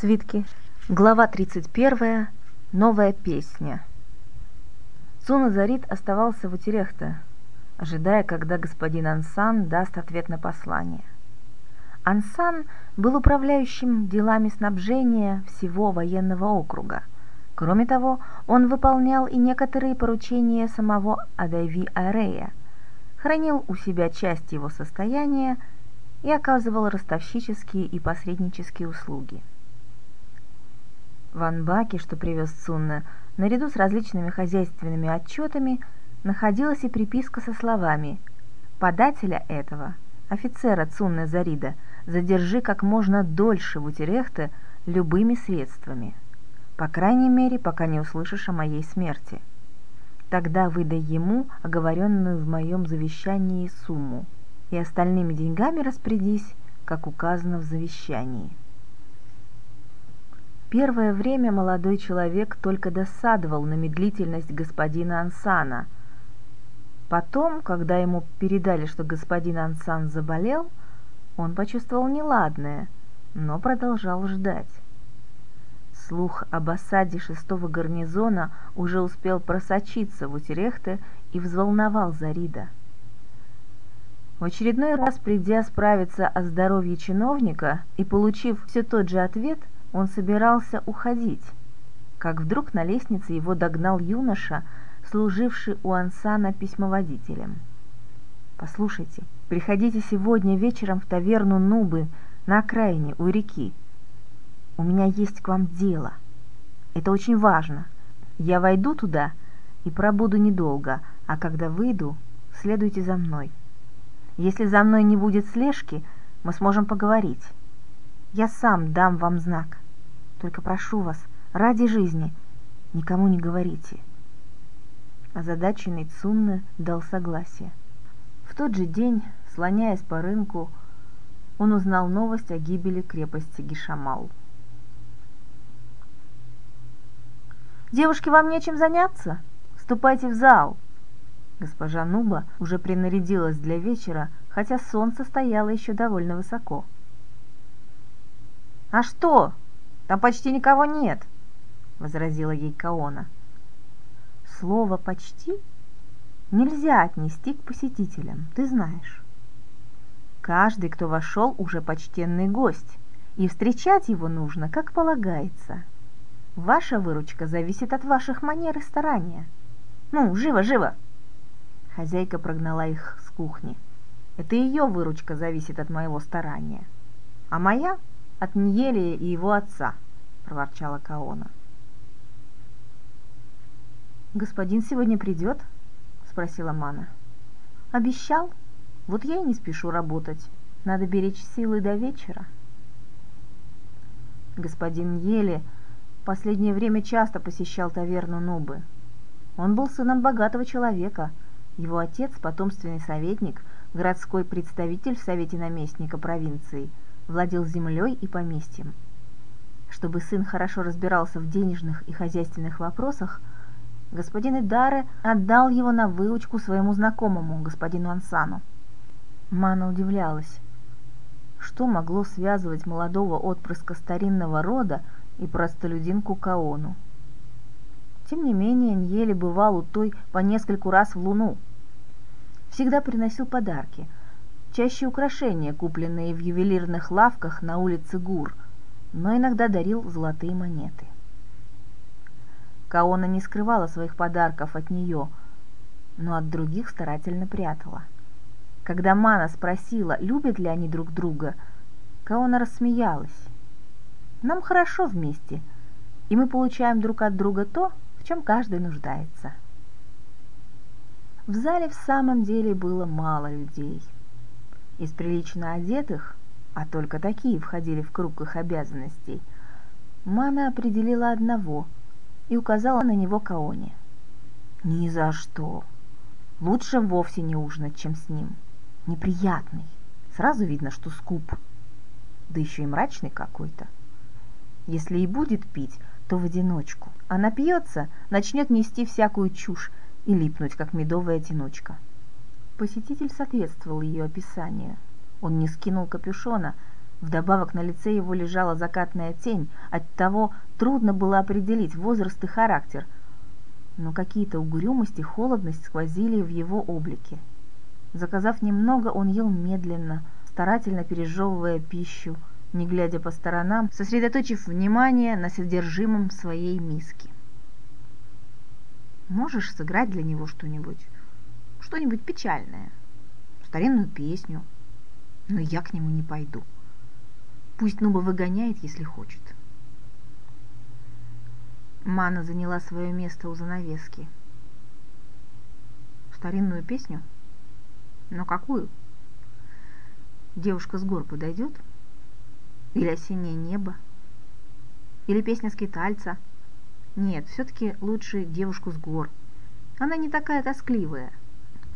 Свитки. Глава 31. Новая песня. Суна Зарит оставался в Утерехте, ожидая, когда господин Ансан даст ответ на послание. Ансан был управляющим делами снабжения всего военного округа. Кроме того, он выполнял и некоторые поручения самого Адайви Арея, хранил у себя часть его состояния и оказывал ростовщические и посреднические услуги. В Анбаке, что привез Цунна, наряду с различными хозяйственными отчетами, находилась и приписка со словами «Подателя этого, офицера Цунна Зарида, задержи как можно дольше в Утерехте любыми средствами, по крайней мере, пока не услышишь о моей смерти. Тогда выдай ему оговоренную в моем завещании сумму, и остальными деньгами распорядись, как указано в завещании». Первое время молодой человек только досадовал на медлительность господина Ансана. Потом, когда ему передали, что господин Ансан заболел, он почувствовал неладное, но продолжал ждать. Слух об осаде шестого гарнизона уже успел просочиться в Утерехте и взволновал Зарида. В очередной раз, придя справиться о здоровье чиновника и получив все тот же ответ – он собирался уходить, как вдруг на лестнице его догнал юноша, служивший у Ансана письмоводителем. «Послушайте, приходите сегодня вечером в таверну Нубы на окраине у реки. У меня есть к вам дело. Это очень важно. Я войду туда и пробуду недолго, а когда выйду, следуйте за мной. Если за мной не будет слежки, мы сможем поговорить. Я сам дам вам знак. Только прошу вас, ради жизни, никому не говорите». Озадаченный Цунны дал согласие. В тот же день, слоняясь по рынку, он узнал новость о гибели крепости Гишамал. «Девушки, вам нечем заняться? Ступайте в зал!» Госпожа Нуба уже принарядилась для вечера, хотя солнце стояло еще довольно высоко. «А что? Там почти никого нет», — возразила ей Каона. «Слово «почти» нельзя отнести к посетителям, ты знаешь. Каждый, кто вошел, уже почтенный гость, и встречать его нужно, как полагается. Ваша выручка зависит от ваших манер и старания. Ну, живо, живо!» Хозяйка прогнала их с кухни. «Это ее выручка зависит от моего старания, а моя от Ньелия и его отца», — проворчала Каона. «Господин сегодня придет?» — спросила Мана. «Обещал. Вот я и не спешу работать. Надо беречь силы до вечера». Господин Ньели последнее время часто посещал таверну Нубы. Он был сыном богатого человека. Его отец, потомственный советник, городской представитель в Совете наместника провинции – владел землей и поместьем. Чтобы сын хорошо разбирался в денежных и хозяйственных вопросах, господин Идаре отдал его на выучку своему знакомому, господину Ансану. Мана удивлялась, что могло связывать молодого отпрыска старинного рода и простолюдинку Каону. Тем не менее, Ньели бывал у той по нескольку раз в луну. Всегда приносил подарки – чаще украшения, купленные в ювелирных лавках на улице Гур, но иногда дарил золотые монеты. Каона не скрывала своих подарков от нее, но от других старательно прятала. Когда Мана спросила, любят ли они друг друга, Каона рассмеялась. «Нам хорошо вместе, и мы получаем друг от друга то, в чем каждый нуждается». В зале в самом деле было мало людей – из прилично одетых, а только такие входили в круг их обязанностей, Мана определила одного и указала на него Каоне. «Ни за что! Лучше вовсе не ужинать, чем с ним. Неприятный. Сразу видно, что скуп. Да еще и мрачный какой-то. Если и будет пить, то в одиночку. А напьется, начнет нести всякую чушь и липнуть, как медовая тянучка». Посетитель соответствовал ее описанию. Он не скинул капюшона, Вдобавок на лице его лежала закатная тень, оттого трудно было определить возраст и характер, но какие-то угрюмость и холодность сквозили в его облике. Заказав немного, он ел медленно, старательно пережевывая пищу, не глядя по сторонам, сосредоточив внимание на содержимом своей миски. «Можешь сыграть для него что-нибудь? Что-нибудь печальное? Старинную песню? Но я к нему не пойду». Пусть Нуба выгоняет, если хочет. Мана заняла свое место у занавески. Старинную песню? Но какую? Девушка с гор подойдет? Или осеннее небо? Или песня скитальца? Нет, все-таки лучше девушку с гор. Она не такая тоскливая.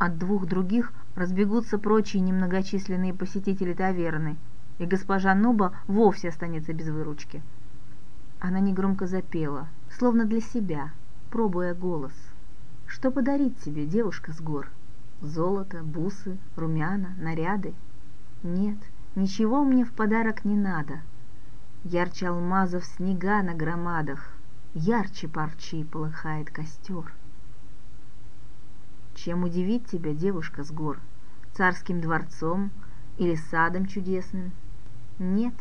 От двух других разбегутся прочие немногочисленные посетители таверны – и госпожа Нуба вовсе останется без выручки. Она негромко запела, словно для себя, пробуя голос. Что подарить тебе, девушка с гор? Золото, бусы, румяна, наряды? Нет, ничего мне в подарок не надо. Ярче алмазов снега на громадах, Ярче парчи полыхает костер. Чем удивить тебя, девушка с гор? Царским дворцом или садом чудесным? Нет,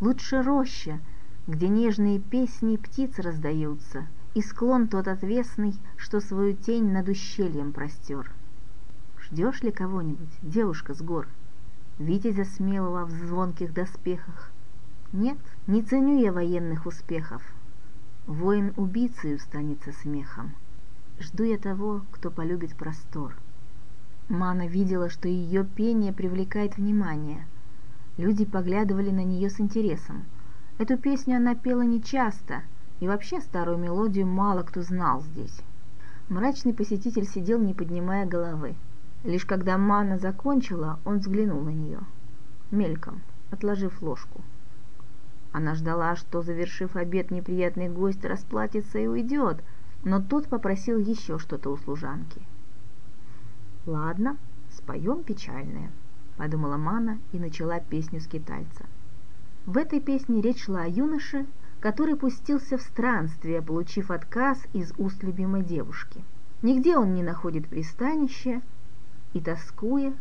лучше роща, где нежные песни птиц раздаются, и склон тот отвесный, что свою тень над ущельем простер. Ждешь ли кого-нибудь, девушка с гор, Витязя смелого в звонких доспехах? Нет, не ценю я военных успехов, Воин убийцей устанется смехом. Жду я того, кто полюбит простор. Мана видела, что ее пение привлекает внимание — Люди поглядывали на нее с интересом. Эту песню она пела нечасто, и вообще старую мелодию мало кто знал здесь. Мрачный посетитель сидел, не поднимая головы. Лишь когда Мана закончила, он взглянул на нее. Мельком, отложив ложку. Она ждала, что, завершив обед, неприятный гость расплатится и уйдет, но тот попросил еще что-то у служанки. «Ладно, споем печальное», — подумала Мана и начала песню скитальца. В этой песне речь шла о юноше, который пустился в странствие, получив отказ из уст любимой девушки. Нигде он не находит пристанища и, тоскуя,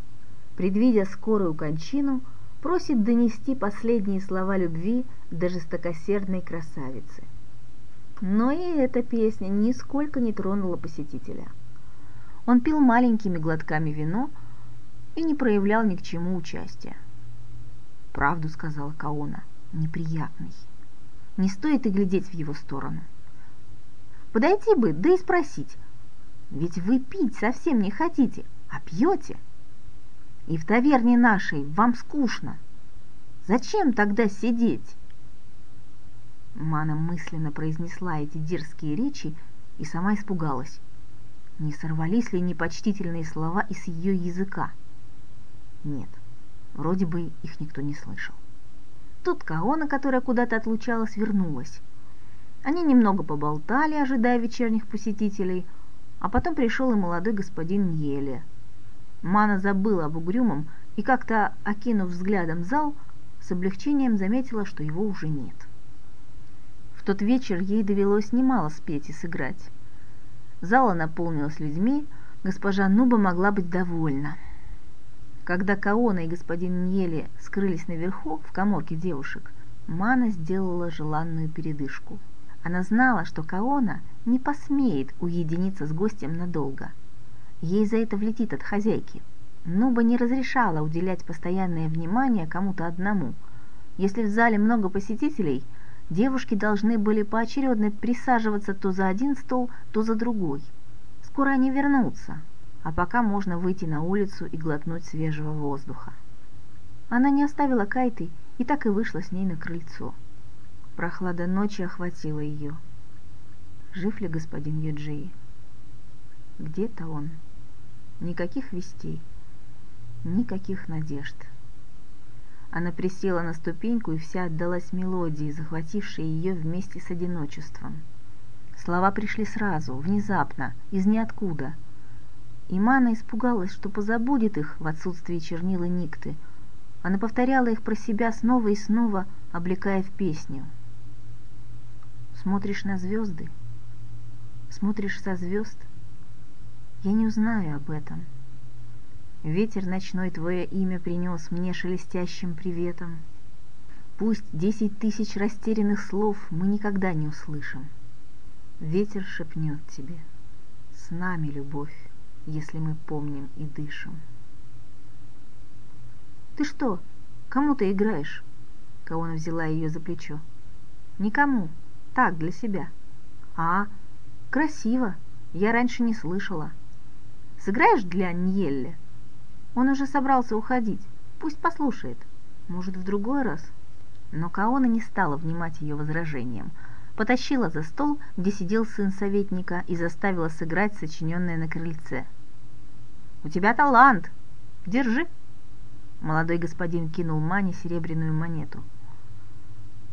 предвидя скорую кончину, просит донести последние слова любви до жестокосердной красавицы. Но и эта песня нисколько не тронула посетителя. Он пил маленькими глотками вино, и не проявлял ни к чему участия. «Правду», — сказала Каона, — «неприятный. Не стоит и глядеть в его сторону. Подойти бы, да и спросить, ведь вы пить совсем не хотите, а пьете. И в таверне нашей вам скучно. Зачем тогда сидеть?» Мана мысленно произнесла эти дерзкие речи и сама испугалась. Не сорвались ли непочтительные слова из ее языка? Нет, вроде бы их никто не слышал. Тут Каона, которая куда-то отлучалась, вернулась. Они немного поболтали, ожидая вечерних посетителей, а потом пришел и молодой господин Ньеле. Мана забыла об угрюмом и как-то, окинув взглядом зал, с облегчением заметила, что его уже нет. В тот вечер ей довелось немало спеть и сыграть. Зала наполнилась людьми, госпожа Нуба могла быть довольна – когда Каона и господин Ньели скрылись наверху, в коморке девушек, Мана сделала желанную передышку. Она знала, что Каона не посмеет уединиться с гостем надолго. Ей за это влетит от хозяйки. Нуба не разрешала уделять постоянное внимание кому-то одному. Если в зале много посетителей, девушки должны были поочередно присаживаться то за один стол, то за другой. Скоро они вернутся, а пока можно выйти на улицу и глотнуть свежего воздуха. Она не оставила Кайты и так и вышла с ней на крыльцо. Прохлада ночи охватила ее. Жив ли господин Юджи? Где-то он. Никаких вестей, никаких надежд. Она присела на ступеньку и вся отдалась мелодии, захватившей ее вместе с одиночеством. Слова пришли сразу, внезапно, из ниоткуда – и Мана испугалась, что позабудет их в отсутствии чернил и никты. Она повторяла их про себя снова и снова, облекая в песню. Смотришь на звезды, смотришь со звезд, я не узнаю об этом. Ветер ночной твое имя принес мне шелестящим приветом. Пусть десять тысяч растерянных слов мы никогда не услышим. Ветер шепнет тебе, с нами любовь, если мы помним и дышим. «Ты что? Кому ты играешь?» Каона взяла ее за плечо. «Никому. Так, для себя». «А, красиво. Я раньше не слышала. Сыграешь для Ньелли?» Он уже собрался уходить. Пусть послушает. Может, в другой раз?» Но Каона не стала внимать ее возражениям. Потащила за стол, где сидел сын советника, и заставила сыграть сочиненное на крыльце. «У тебя талант! Держи!» Молодой господин кинул Мане серебряную монету.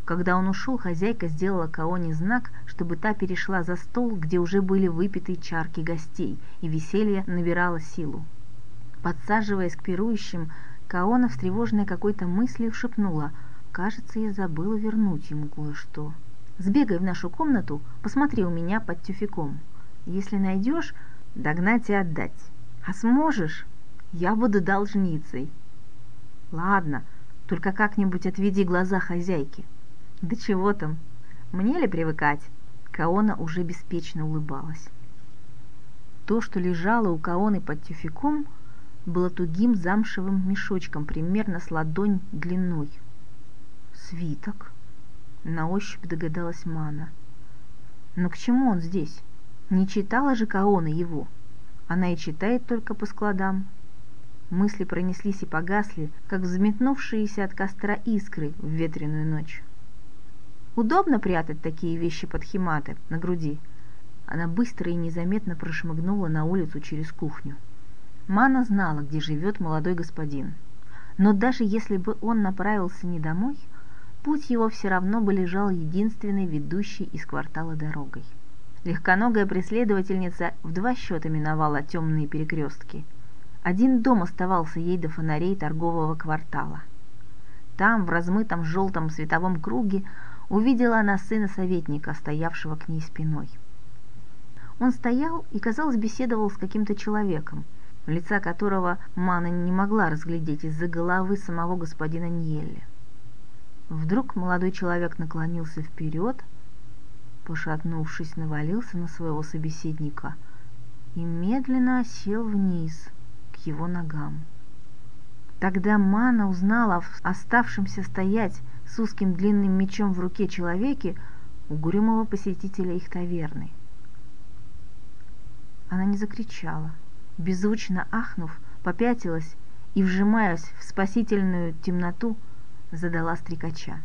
Когда он ушел, хозяйка сделала Каоне знак, чтобы та перешла за стол, где уже были выпиты чарки гостей, и веселье набирало силу. Подсаживаясь к пирующим, Каона, встревоженная какой-то мыслью, шепнула «Кажется, я забыла вернуть ему кое-что. Сбегай в нашу комнату, посмотри у меня под тюфяком. Если найдешь, догнать и отдать. А сможешь, я буду должницей». Ладно, только как-нибудь отведи глаза хозяйки. Да чего там? Мне ли привыкать? Каона уже беспечно улыбалась. То, что лежало у Каоны под тюфяком, было тугим замшевым мешочком примерно с ладонь длиной. Свиток. На ощупь догадалась Мана. Но к чему он здесь? Не читала же Каона его. Она и читает только по складам, Мысли пронеслись и погасли, как взметнувшиеся от костра искры в ветреную ночь. Удобно прятать такие вещи под химаты на груди. Она быстро и незаметно прошмыгнула на улицу через кухню. Мана знала, где живет молодой господин. Но даже если бы он направился не домой, путь его все равно бы лежал единственной ведущей из квартала дорогой. Легконогая преследовательница в два счета миновала темные перекрестки – один дом оставался ей до фонарей торгового квартала. Там, в размытом желтом световом круге, увидела она сына советника, стоявшего к ней спиной. Он стоял и, казалось, беседовал с каким-то человеком, лица которого Мана не могла разглядеть из-за головы самого господина Ньелли. Вдруг молодой человек наклонился вперед, пошатнувшись, навалился на своего собеседника и медленно осел вниз – его ногам. Тогда Мана узнала в оставшемся стоять с узким длинным мечом в руке человеке угрюмого посетителя их таверны. Она не закричала, беззвучно ахнув, попятилась и, вжимаясь в спасительную темноту, задала стрекача.